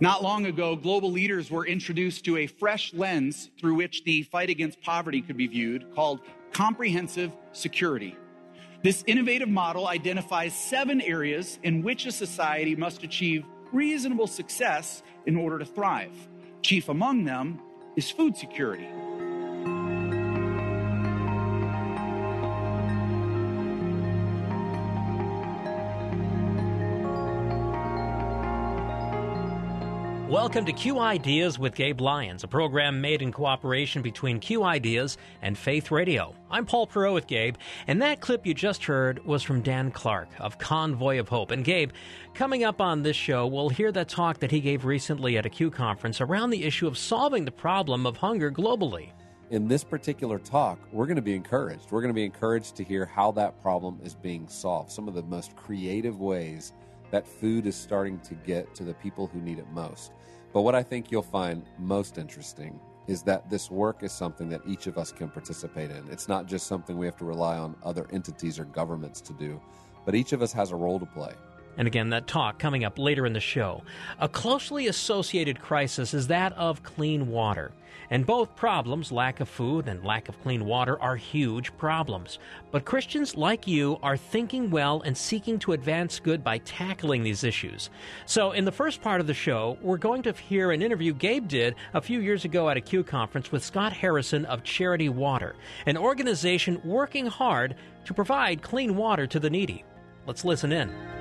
Not long ago, global leaders were introduced to a fresh lens through which the fight against poverty could be viewed called comprehensive security. This innovative model identifies seven areas in which a society must achieve reasonable success in order to thrive. Chief among them is food security. Welcome to Q Ideas with Gabe Lyons, a program made in cooperation between Q Ideas and Faith Radio. I'm Paul Perot with Gabe, and that clip you just heard was from Dan Clark of Convoy of Hope. And Gabe, coming up on this show, we'll hear that talk that he gave recently at a Q conference around the issue of solving the problem of hunger globally. In this particular talk, we're going to be encouraged. We're going to be encouraged to hear how that problem is being solved, some of the most creative ways that food is starting to get to the people who need it most. But what I think you'll find most interesting is that this work is something that each of us can participate in. It's not just something we have to rely on other entities or governments to do, but each of us has a role to play. And again, that talk coming up later in the show. A closely associated crisis is that of clean water. And both problems, lack of food and lack of clean water, are huge problems. But Christians like you are thinking well and seeking to advance good by tackling these issues. So, in the first part of the show, we're going to hear an interview Gabe did a few years ago at a Q conference with Scott Harrison of Charity Water, an organization working hard to provide clean water to the needy. Let's listen in.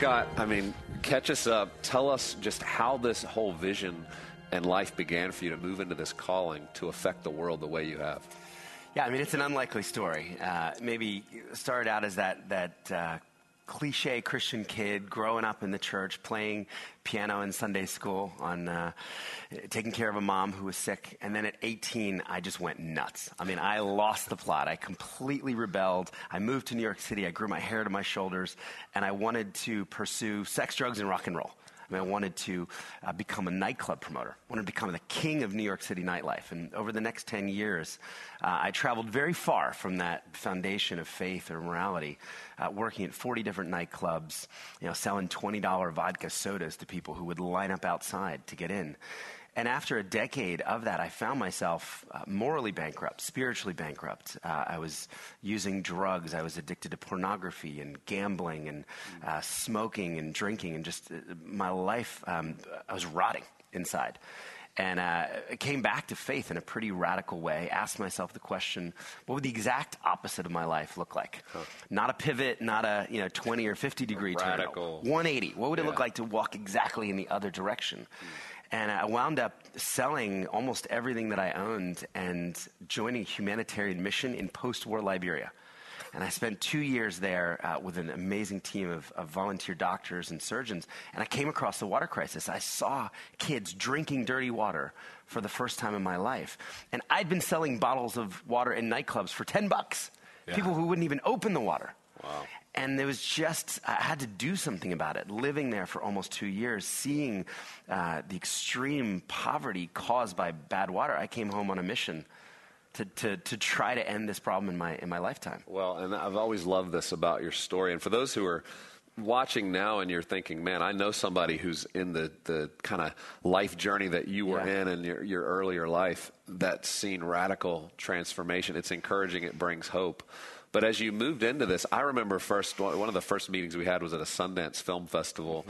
Scott, I mean, catch us up. Tell us just how this whole vision and life began for you to move into this calling to affect the world the way you have. Yeah, I mean, it's an unlikely story. Uh, maybe started out as that that uh, cliche Christian kid growing up in the church, playing piano in Sunday school, on uh, taking care of a mom who was sick. And then at 18, I just went nuts. I mean, I lost the plot. I completely rebelled. I moved to New York City. I grew my hair to my shoulders, and I wanted to pursue sex, drugs, and rock and roll. I mean, I wanted to uh, become a nightclub promoter. I wanted to become the king of New York City nightlife. And over the next 10 years, uh, I traveled very far from that foundation of faith or morality, uh, working at 40 different nightclubs, you know, selling $20 vodka sodas to people who would line up outside to get in. And after a decade of that, I found myself uh, morally bankrupt, spiritually bankrupt. Uh, I was using drugs. I was addicted to pornography and gambling and uh, smoking and drinking, and just uh, my life, um, I was rotting inside. And uh, I came back to faith in a pretty radical way. Asked myself the question: What would the exact opposite of my life look like? Huh. Not a pivot, not a you know twenty or fifty degree radical. turn. One eighty. What would it yeah. look like to walk exactly in the other direction? Mm. And I wound up selling almost everything that I owned and joining a humanitarian mission in post war Liberia. And I spent two years there uh, with an amazing team of, of, volunteer doctors and surgeons. And I came across the water crisis. I saw kids drinking dirty water for the first time in my life. And I'd been selling bottles of water in nightclubs for 10 bucks. Yeah. People who wouldn't even open the water. Wow. And there was just, I had to do something about it. Living there for almost two years, seeing uh, the extreme poverty caused by bad water, I came home on a mission to, to, to try to end this problem in my, in my lifetime. Well, and I've always loved this about your story. And for those who are watching now and you're thinking, man, I know somebody who's in the, the kind of life journey that you were yeah. in in your, your earlier life that's seen radical transformation. It's encouraging, it brings hope. But as you moved into this, I remember first one of the first meetings we had was at a Sundance Film Festival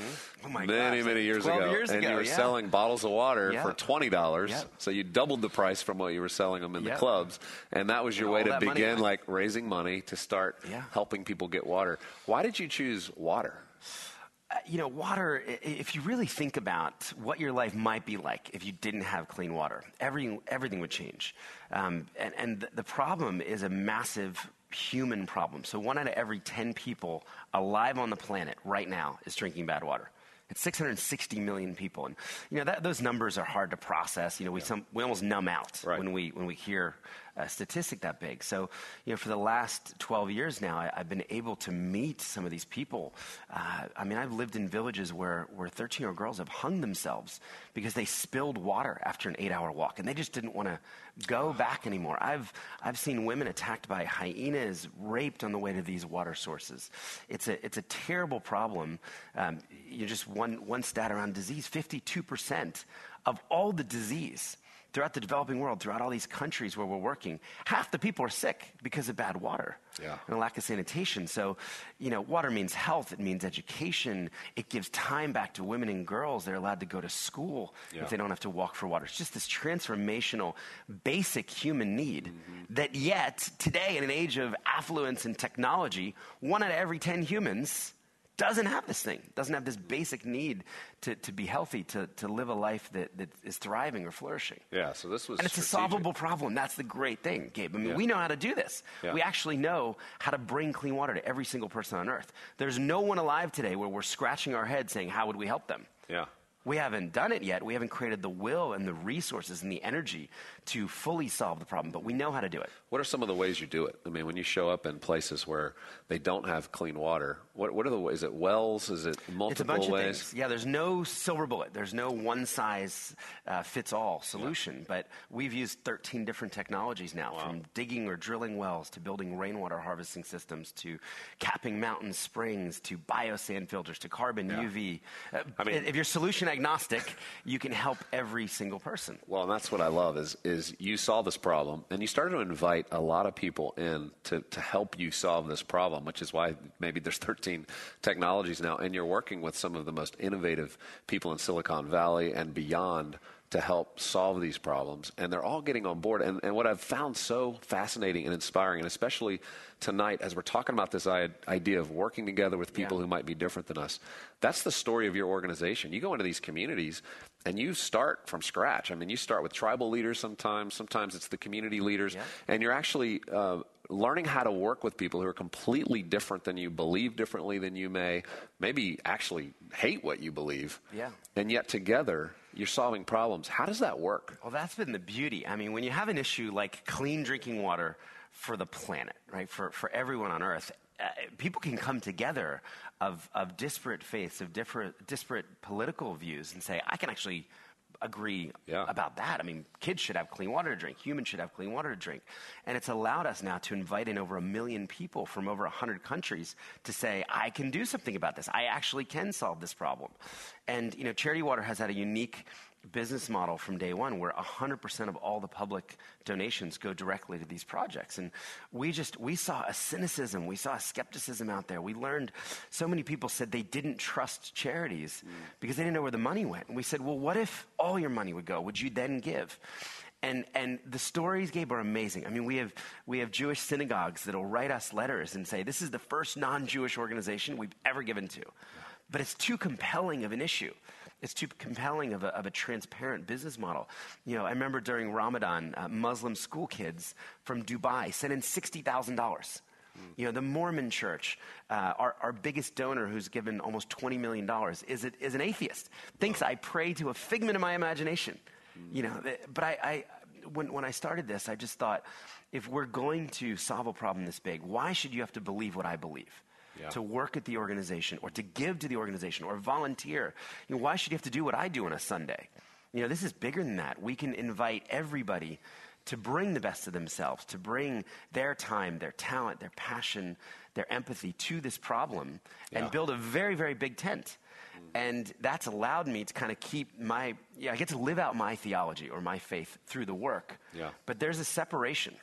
Oh my many, gosh, many years ago. years and ago, you were yeah. selling bottles of water Yeah. for $20. Yep. So you doubled the price from what you were selling them in the clubs. And that was your And way to that money begin like raising money to start helping people get water. Why did you choose water? Uh, you know, water, if you really think about what your life might be like if you didn't have clean water, every, everything would change. Um, and and th- the problem is a massive human problem. So, one out of every 10 people alive on the planet right now is drinking bad water. It's 660 million people, and you know that, those numbers are hard to process. You know, we some, we almost numb out Right. when we when we hear a statistic that big. So, you know, for the last 12 years now, I, I've been able to meet some of these people. Uh, I mean, I've lived in villages where where 13 year old girls have hung themselves because they spilled water after an eight hour walk, and they just didn't want to go back anymore. I've I've seen women attacked by hyenas, raped on the way to these water sources. It's a it's a terrible problem. Um, you just one one stat around disease: 52 percent of all the disease throughout the developing world, throughout all these countries where we're working, half the people are sick because of bad water Yeah. and a lack of sanitation. So, you know, water means health, it means education, it gives time back to women and girls. They're allowed to go to school Yeah. if they don't have to walk for water. It's just this transformational, basic human need mm-hmm. that yet, today, in an age of affluence and technology, one out of every 10 humans doesn't have this thing, doesn't have this basic need to, to be healthy, to, to live a life that, that is thriving or flourishing. Yeah, so this was And it's a solvable problem. That's the great thing, Gabe. I mean, Yeah. we know how to do this. Yeah. We actually know how to bring clean water to every single person on earth. There's no one alive today where we're scratching our head saying, how would we help them? Yeah. We haven't done it yet. We haven't created the will and the resources and the energy to fully solve the problem, but we know how to do it. What are some of the ways you do it? I mean, when you show up in places where they don't have clean water, what, what are the ways? Is it wells? Is it multiple it's a bunch ways? of things. Yeah, there's no silver bullet. There's no one size uh, fits all solution. But we've used 13 different technologies now, from digging or drilling wells to building rainwater harvesting systems to capping mountain springs to biosand filters to carbon UV. Uh, I mean- if you're solution agnostic, you can help every single person. Well, and that's what I love is is you saw this problem and you started to invite a lot of people in to, to help you solve this problem, which is why maybe there's 13 technologies now, and you're working with some of the most innovative people in Silicon Valley and beyond to help solve these problems, and they're all getting on board. And, and what I've found so fascinating and inspiring, and especially tonight as we're talking about this idea of working together with people Yeah. who might be different than us, that's the story of your organization. You go into these communities and you start from scratch. I mean, you start with tribal leaders sometimes, sometimes it's the community leaders, Yeah. and you're actually uh, learning how to work with people who are completely different than you, believe differently than you may, maybe actually hate what you believe. Yeah. And yet together, you're solving problems. How does that work? Well, that's been the beauty. I mean, when you have an issue like clean drinking water for the planet, right, for, for everyone on Earth, uh, people can come together of, of disparate faiths, of different, disparate political views, and say, I can actually agree Yeah. about that. I mean, kids should have clean water to drink, humans should have clean water to drink. And it's allowed us now to invite in over a million people from over 100 countries to say, I can do something about this. I actually can solve this problem. And, you know, Charity Water has had a unique business model from day one where 100% of all the public donations go directly to these projects. And we just we saw a cynicism we saw a skepticism out there. We learned so many people said they didn't trust charities because they didn't know where the money went. And we said well what if all your money would go? Would you then give? And and the stories gabe are amazing. I mean we have we have jewish synagogues that'll write us letters and say this is the first non-jewish organization we've ever given to. But it's too compelling of an issue it's too compelling of a, of a transparent business model. You know, I remember during Ramadan, uh, Muslim school kids from Dubai sent in $60,000. You know, the Mormon church, uh, our, our biggest donor who's given almost $20 million, is, it, is an atheist. Thinks I pray to a figment of my imagination. You know, but I, I, when, when I started this, I just thought, if we're going to solve a problem this big, why should you have to believe what I believe? Yeah. To work at the organization or to give to the organization or volunteer. You know, why should you have to do what I do on a Sunday? You know, this is bigger than that. We can invite everybody to bring the best of themselves, to bring their time, their talent, their passion, their empathy to this problem and Yeah. build a very, very big tent. And that's allowed me to kind of keep my, yeah, I get to live out my theology or my faith through the work. Yeah. But there's a separation.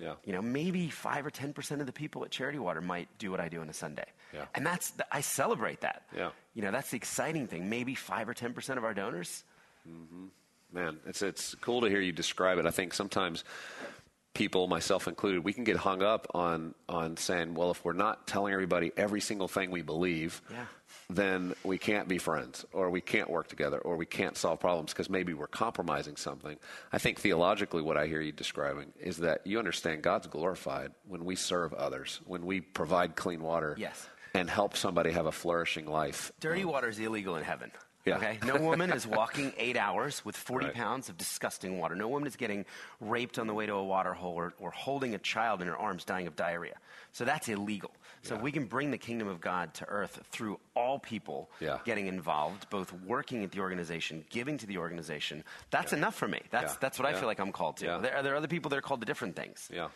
Yeah. You know, maybe five or 10% of the people at Charity Water might do what I do on a Sunday. Yeah. And that's, the, I celebrate that. Yeah. You know, that's the exciting thing. Maybe five or 10% of our donors. Mm-hmm. Man, it's, it's cool to hear you describe it. I think sometimes people, myself included, we can get hung up on, on saying, well, if we're not telling everybody every single thing we believe, Yeah. Then we can't be friends or we can't work together or we can't solve problems because maybe we're compromising something. I think theologically, what I hear you describing is that you understand God's glorified when we serve others, when we provide clean water Yes. and help somebody have a flourishing life. Dirty water is illegal in heaven. Yeah. Okay. No woman is walking eight hours with 40 Right. pounds of disgusting water. No woman is getting raped on the way to a water hole or, or holding a child in her arms dying of diarrhea. So that's illegal. So we can bring the kingdom of God to earth through all people Yeah. getting involved, both working at the organization, giving to the organization. That's enough for me. That's Yeah. that's what I feel like I'm called to. Yeah. There, are there other people that are called to different things? Yeah.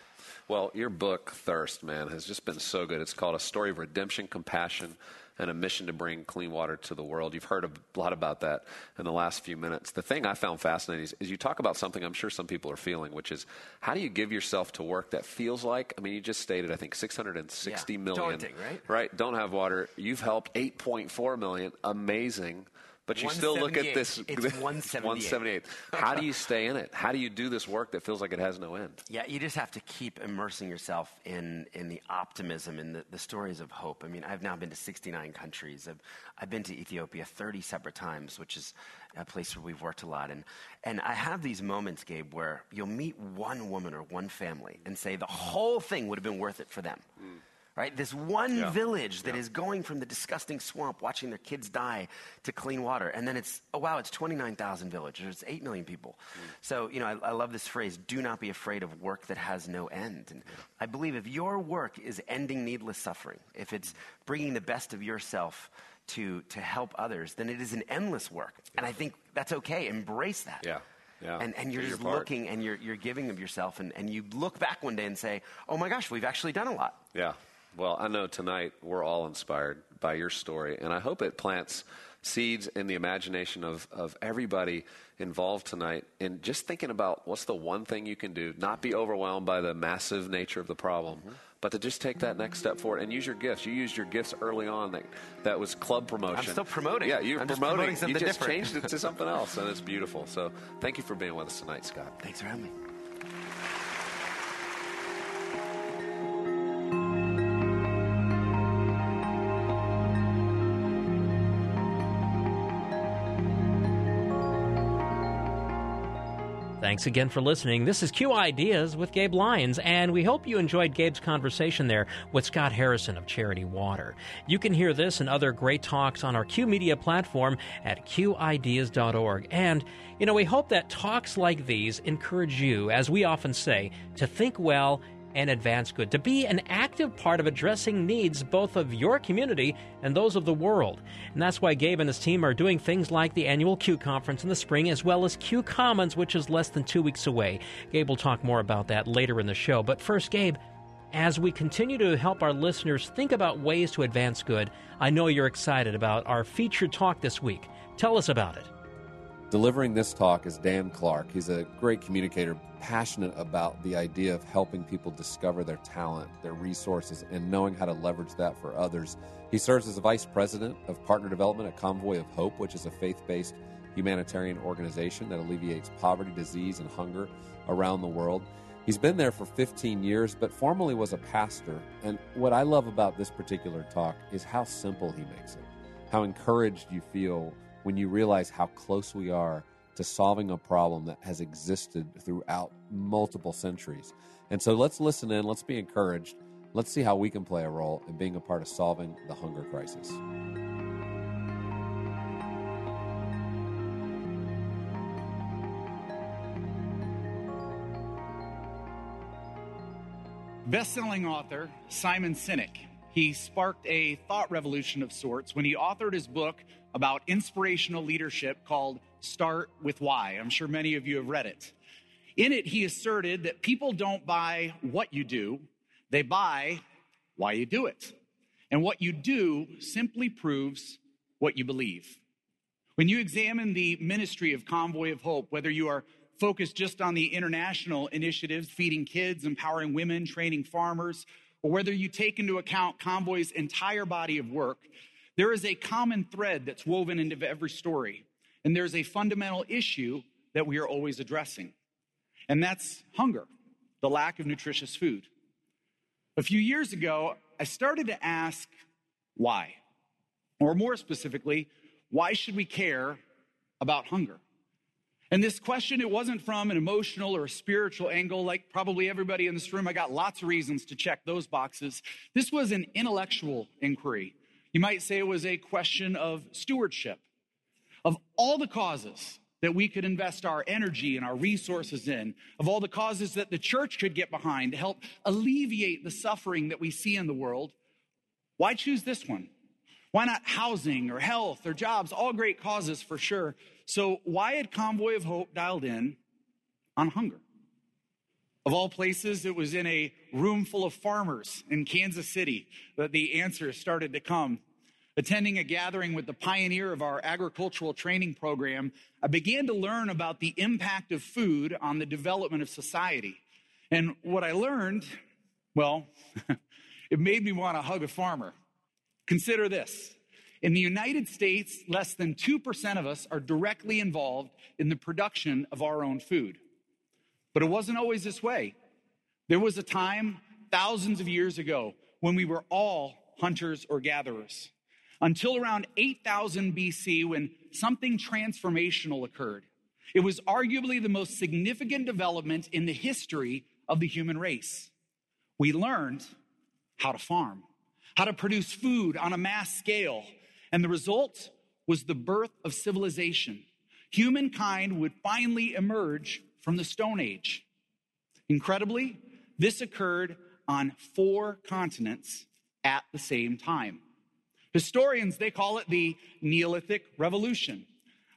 Well, your book, Thirst, man, has just been so good. It's called A Story of Redemption, Compassion, and a Mission to Bring Clean Water to the World. You've heard a lot about that in the last few minutes. The thing I found fascinating is, is you talk about something I'm sure some people are feeling, which is how do you give yourself to work that feels like, I mean, you just stated, I think, 660 Yeah. million. Daunting, right? Right. Don't have water. You've helped 8.4 million. Amazing. But you still look at this. 178. It's 178. 178. How do you stay in it? How do you do this work that feels like it has no end? Yeah, you just have to keep immersing yourself in, in the optimism and the, the stories of hope. I mean, I've now been to 69 countries. I've, I've been to Ethiopia 30 separate times, which is a place where we've worked a lot. And, and I have these moments, Gabe, where you'll meet one woman or one family and say the whole thing would have been worth it for them. Hmm. Right? This one Yeah. village that is going from the disgusting swamp, watching their kids die, to clean water. And then it's, oh, wow, it's 29,000 villages. It's 8 million people. Mm. So, you know, I, I love this phrase do not be afraid of work that has no end. And I believe if your work is ending needless suffering, if it's mm. bringing the best of yourself to, to help others, then it is an endless work. And I think that's okay. Embrace that. Yeah. Yeah. And, and you're Do your just looking and you're, you're giving of yourself. And, and you look back one day and say, oh my gosh, we've actually done a lot. Yeah. Well, I know tonight we're all inspired by your story, and I hope it plants seeds in the imagination of, of everybody involved tonight in just thinking about what's the one thing you can do, not be overwhelmed by the massive nature of the problem. Mm-hmm. But to just take that next step forward and use your gifts. You used your gifts early on. That, that was club promotion. I'm still promoting. Yeah, you're promoting. promoting something you just different. changed it to something else, and it's beautiful. So thank you for being with us tonight, Scott. Thanks for having me. Thanks again for listening. This is Q Ideas with Gabe Lyons, and we hope you enjoyed Gabe's conversation there with Scott Harrison of Charity Water. You can hear this and other great talks on our Q Media platform at qideas.org. And, you know, we hope that talks like these encourage you, as we often say, to think well and advance good, to be an active part of addressing needs both of your community and those of the world. And that's why Gabe and his team are doing things like the annual Q Conference in the spring, as well as Q Commons, which is less than two weeks away. Gabe will talk more about that later in the show. But first, Gabe, as we continue to help our listeners think about ways to advance good, I know you're excited about our featured talk this week. Tell us about it. Delivering this talk is Dan Clark. He's a great communicator, passionate about the idea of helping people discover their talent, their resources, and knowing how to leverage that for others. He serves as a vice president of partner development at Convoy of Hope, which is a faith based humanitarian organization that alleviates poverty, disease, and hunger around the world. He's been there for 15 years, but formerly was a pastor. And what I love about this particular talk is how simple he makes it, how encouraged you feel when you realize how close we are to solving a problem that has existed throughout multiple centuries. And so let's listen in, let's be encouraged, let's see how we can play a role in being a part of solving the hunger crisis. Best-selling author Simon Sinek. He sparked a thought revolution of sorts when he authored his book about inspirational leadership called Start with Why. I'm sure many of you have read it. In it, he asserted that people don't buy what you do, they buy why you do it. And what you do simply proves what you believe. When you examine the ministry of Convoy of Hope, whether you are focused just on the international initiatives, feeding kids, empowering women, training farmers, or whether you take into account Convoy's entire body of work, there is a common thread that's woven into every story. And there's a fundamental issue that we are always addressing, and that's hunger, the lack of nutritious food. A few years ago, I started to ask why? Or more specifically, why should we care about hunger? And this question, it wasn't from an emotional or a spiritual angle, like probably everybody in this room. I got lots of reasons to check those boxes. This was an intellectual inquiry. You might say it was a question of stewardship. Of all the causes that we could invest our energy and our resources in, of all the causes that the church could get behind to help alleviate the suffering that we see in the world, why choose this one? Why not housing or health or jobs? All great causes for sure. So, why had Convoy of Hope dialed in on hunger? Of all places, it was in a room full of farmers in Kansas City that the answers started to come. Attending a gathering with the pioneer of our agricultural training program, I began to learn about the impact of food on the development of society. And what I learned, well, it made me want to hug a farmer. Consider this. In the United States, less than 2% of us are directly involved in the production of our own food. But it wasn't always this way. There was a time thousands of years ago when we were all hunters or gatherers until around 8000 BC when something transformational occurred. It was arguably the most significant development in the history of the human race. We learned how to farm, how to produce food on a mass scale, and the result was the birth of civilization. Humankind would finally emerge from the Stone Age. Incredibly, this occurred on four continents at the same time. Historians, they call it the Neolithic Revolution.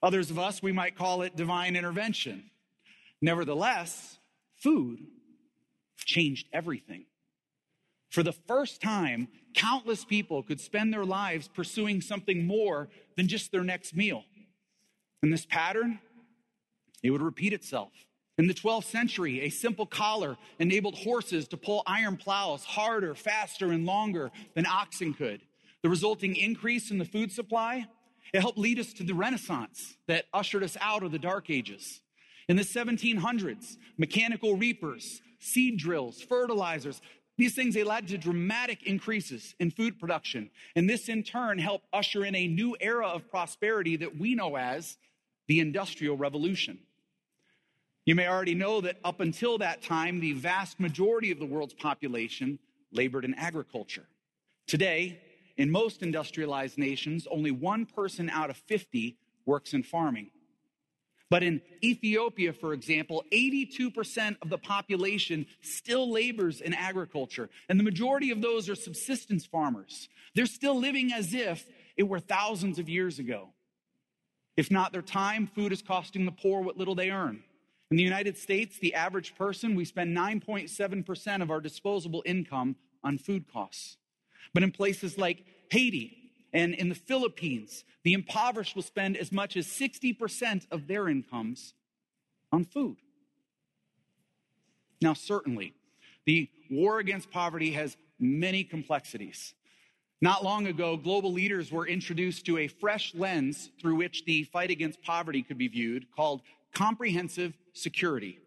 Others of us, we might call it divine intervention. Nevertheless, food changed everything. For the first time, countless people could spend their lives pursuing something more than just their next meal. And this pattern, it would repeat itself. In the 12th century, a simple collar enabled horses to pull iron plows harder, faster, and longer than oxen could the resulting increase in the food supply, it helped lead us to the Renaissance that ushered us out of the Dark Ages. In the 1700s, mechanical reapers, seed drills, fertilizers, these things, they led to dramatic increases in food production. And this in turn helped usher in a new era of prosperity that we know as the Industrial Revolution. You may already know that up until that time, the vast majority of the world's population labored in agriculture. Today, in most industrialized nations, only one person out of 50 works in farming. But in Ethiopia, for example, 82% of the population still labors in agriculture, and the majority of those are subsistence farmers. They're still living as if it were thousands of years ago. If not their time, food is costing the poor what little they earn. In the United States, the average person, we spend 9.7% of our disposable income on food costs. But in places like Haiti and in the Philippines, the impoverished will spend as much as 60% of their incomes on food. Now, certainly, the war against poverty has many complexities. Not long ago, global leaders were introduced to a fresh lens through which the fight against poverty could be viewed called comprehensive security.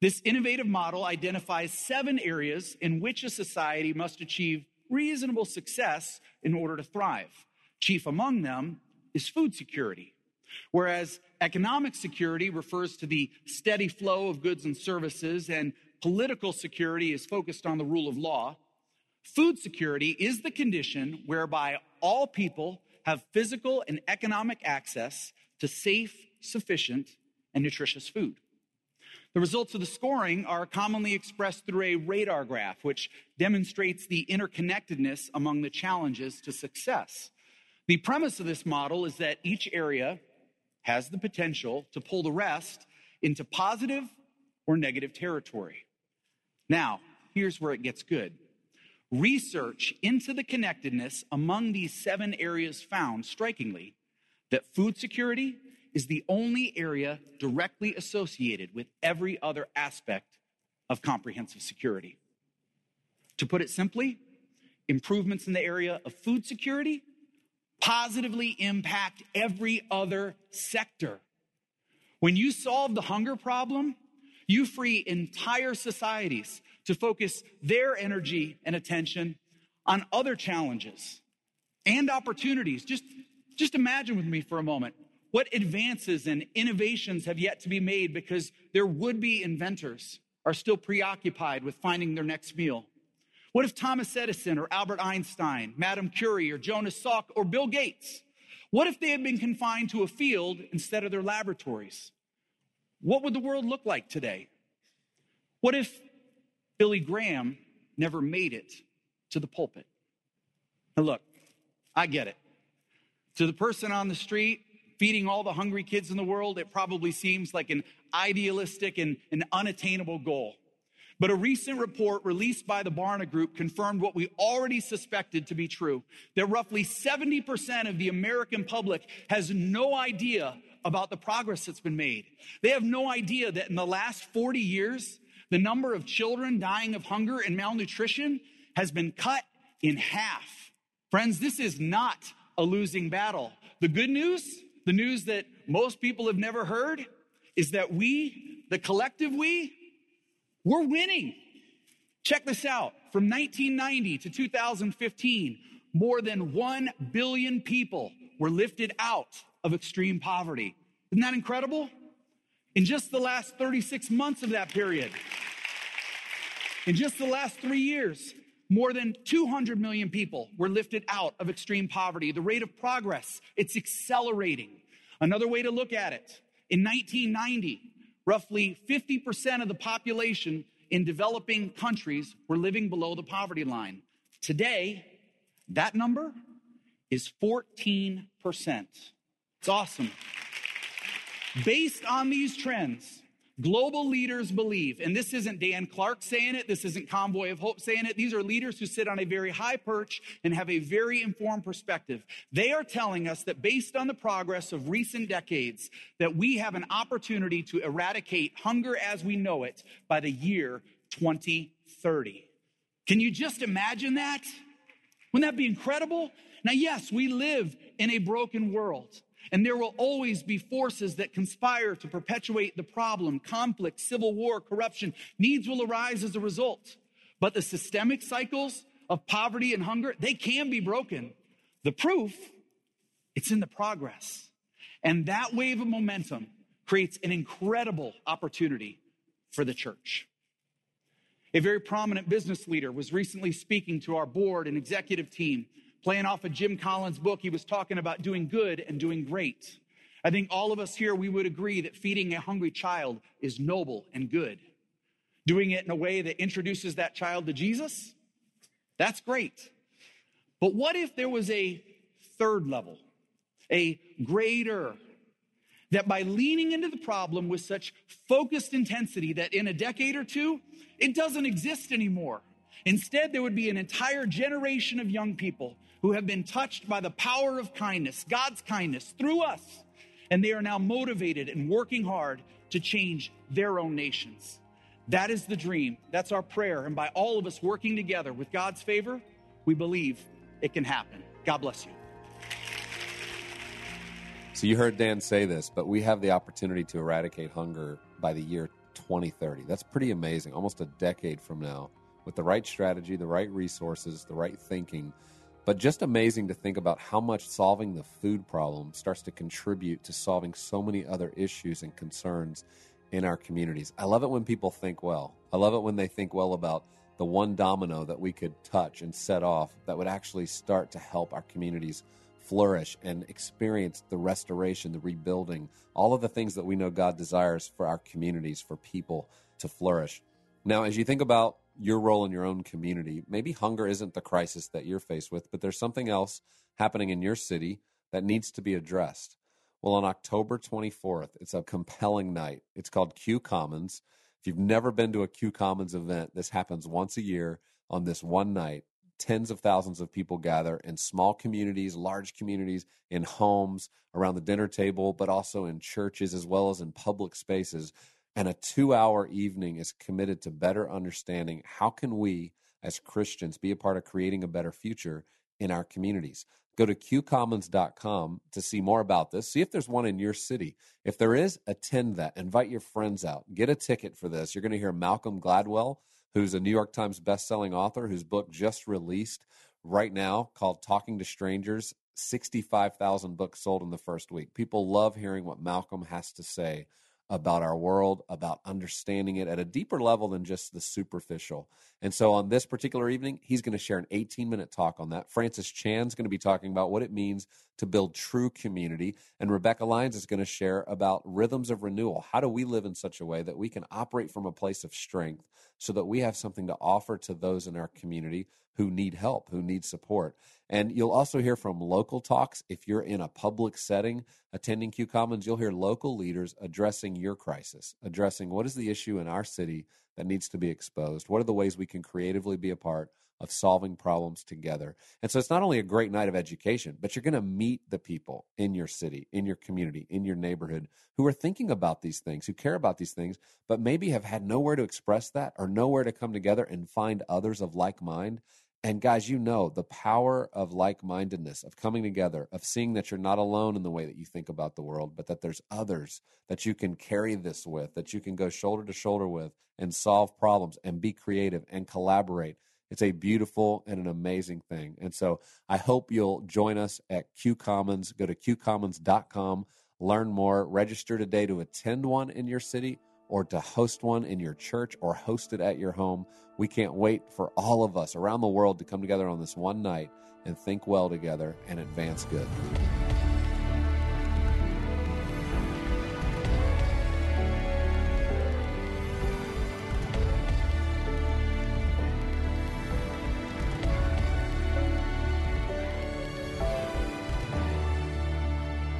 This innovative model identifies seven areas in which a society must achieve reasonable success in order to thrive. Chief among them is food security. Whereas economic security refers to the steady flow of goods and services, and political security is focused on the rule of law, food security is the condition whereby all people have physical and economic access to safe, sufficient, and nutritious food. The results of the scoring are commonly expressed through a radar graph, which demonstrates the interconnectedness among the challenges to success. The premise of this model is that each area has the potential to pull the rest into positive or negative territory. Now, here's where it gets good. Research into the connectedness among these seven areas found, strikingly, that food security is the only area directly associated with every other aspect of comprehensive security. To put it simply, improvements in the area of food security positively impact every other sector. When you solve the hunger problem, you free entire societies to focus their energy and attention on other challenges and opportunities. Just, just imagine with me for a moment what advances and innovations have yet to be made because their would be inventors are still preoccupied with finding their next meal. What if Thomas Edison or Albert Einstein, Madame Curie or Jonas Salk or Bill Gates, what if they had been confined to a field instead of their laboratories? What would the world look like today? What if Billy Graham never made it to the pulpit? Now, look, I get it. To the person on the street feeding all the hungry kids in the world, it probably seems like an idealistic and an unattainable goal. But a recent report released by the Barna Group confirmed what we already suspected to be true that roughly 70% of the American public has no idea about the progress that's been made. They have no idea that in the last 40 years, the number of children dying of hunger and malnutrition has been cut in half. Friends, this is not a losing battle. The good news, the news that most people have never heard, is that we, the collective we, we're winning. Check this out. From 1990 to 2015, more than 1 billion people were lifted out of extreme poverty. Isn't that incredible? In just the last 36 months of that period, in just the last three years, more than 200 million people were lifted out of extreme poverty. The rate of progress, it's accelerating. Another way to look at it, in 1990, roughly 50% of the population in developing countries were living below the poverty line. Today, that number is 14%. It's awesome. Based on these trends, global leaders believe, and this isn't Dan Clark saying it, this isn't Convoy of Hope saying it, these are leaders who sit on a very high perch and have a very informed perspective. They are telling us that based on the progress of recent decades, that we have an opportunity to eradicate hunger as we know it by the year 2030. Can you just imagine that? Wouldn't that be incredible? Now, yes, we live in a broken world. And there will always be forces that conspire to perpetuate the problem, conflict, civil war, corruption. Needs will arise as a result. But the systemic cycles of poverty and hunger, they can be broken. The proof, it's in the progress. And that wave of momentum creates an incredible opportunity for the church. A very prominent business leader was recently speaking to our board and executive team Playing off of Jim Collins' book, he was talking about doing good and doing great. I think all of us here, we would agree that feeding a hungry child is noble and good. Doing it in a way that introduces that child to Jesus, that's great. But what if there was a third level, a greater, that by leaning into the problem with such focused intensity that in a decade or two, it doesn't exist anymore. Instead, there would be an entire generation of young people who have been touched by the power of kindness, God's kindness through us. And they are now motivated and working hard to change their own nations. That is the dream. That's our prayer. And by all of us working together with God's favor, we believe it can happen. God bless you. So you heard Dan say this, but we have the opportunity to eradicate hunger by the year 2030. That's pretty amazing, almost a decade from now. With the right strategy, the right resources, the right thinking, but just amazing to think about how much solving the food problem starts to contribute to solving so many other issues and concerns in our communities. I love it when people think well. I love it when they think well about the one domino that we could touch and set off that would actually start to help our communities flourish and experience the restoration, the rebuilding, all of the things that we know God desires for our communities, for people to flourish. Now, as you think about your role in your own community. Maybe hunger isn't the crisis that you're faced with, but there's something else happening in your city that needs to be addressed. Well, on October 24th, it's a compelling night. It's called Q Commons. If you've never been to a Q Commons event, this happens once a year on this one night. tens of thousands of people gather in small communities, large communities, in homes, around the dinner table, but also in churches as well as in public spaces. And a two hour evening is committed to better understanding how can we as Christians be a part of creating a better future in our communities. Go to qcommons.com to see more about this. See if there's one in your city. If there is, attend that. Invite your friends out. Get a ticket for this. You're going to hear Malcolm Gladwell, who's a New York Times best-selling author whose book just released right now called Talking to Strangers. 65,000 books sold in the first week. People love hearing what Malcolm has to say about our world, about understanding it at a deeper level than just the superficial. And so on this particular evening, he's going to share an 18 minute talk on that. Francis Chan's going to be talking about what it means to build true community. And Rebecca Lyons is going to share about rhythms of renewal. How do we live in such a way that we can operate from a place of strength so that we have something to offer to those in our community who need help, who need support? And you'll also hear from local talks. If you're in a public setting attending Q Commons, you'll hear local leaders addressing your crisis, addressing what is the issue in our city that needs to be exposed? What are the ways we can creatively be a part of solving problems together? And so it's not only a great night of education, but you're going to meet the people in your city, in your community, in your neighborhood who are thinking about these things, who care about these things, but maybe have had nowhere to express that or nowhere to come together and find others of like mind. And guys, you know the power of like mindedness, of coming together, of seeing that you're not alone in the way that you think about the world, but that there's others that you can carry this with, that you can go shoulder to shoulder with and solve problems and be creative and collaborate. It's a beautiful and an amazing thing. And so I hope you'll join us at Q Commons. Go to qcommons.com, learn more, register today to attend one in your city or to host one in your church or host it at your home. We can't wait for all of us around the world to come together on this one night and think well together and advance good.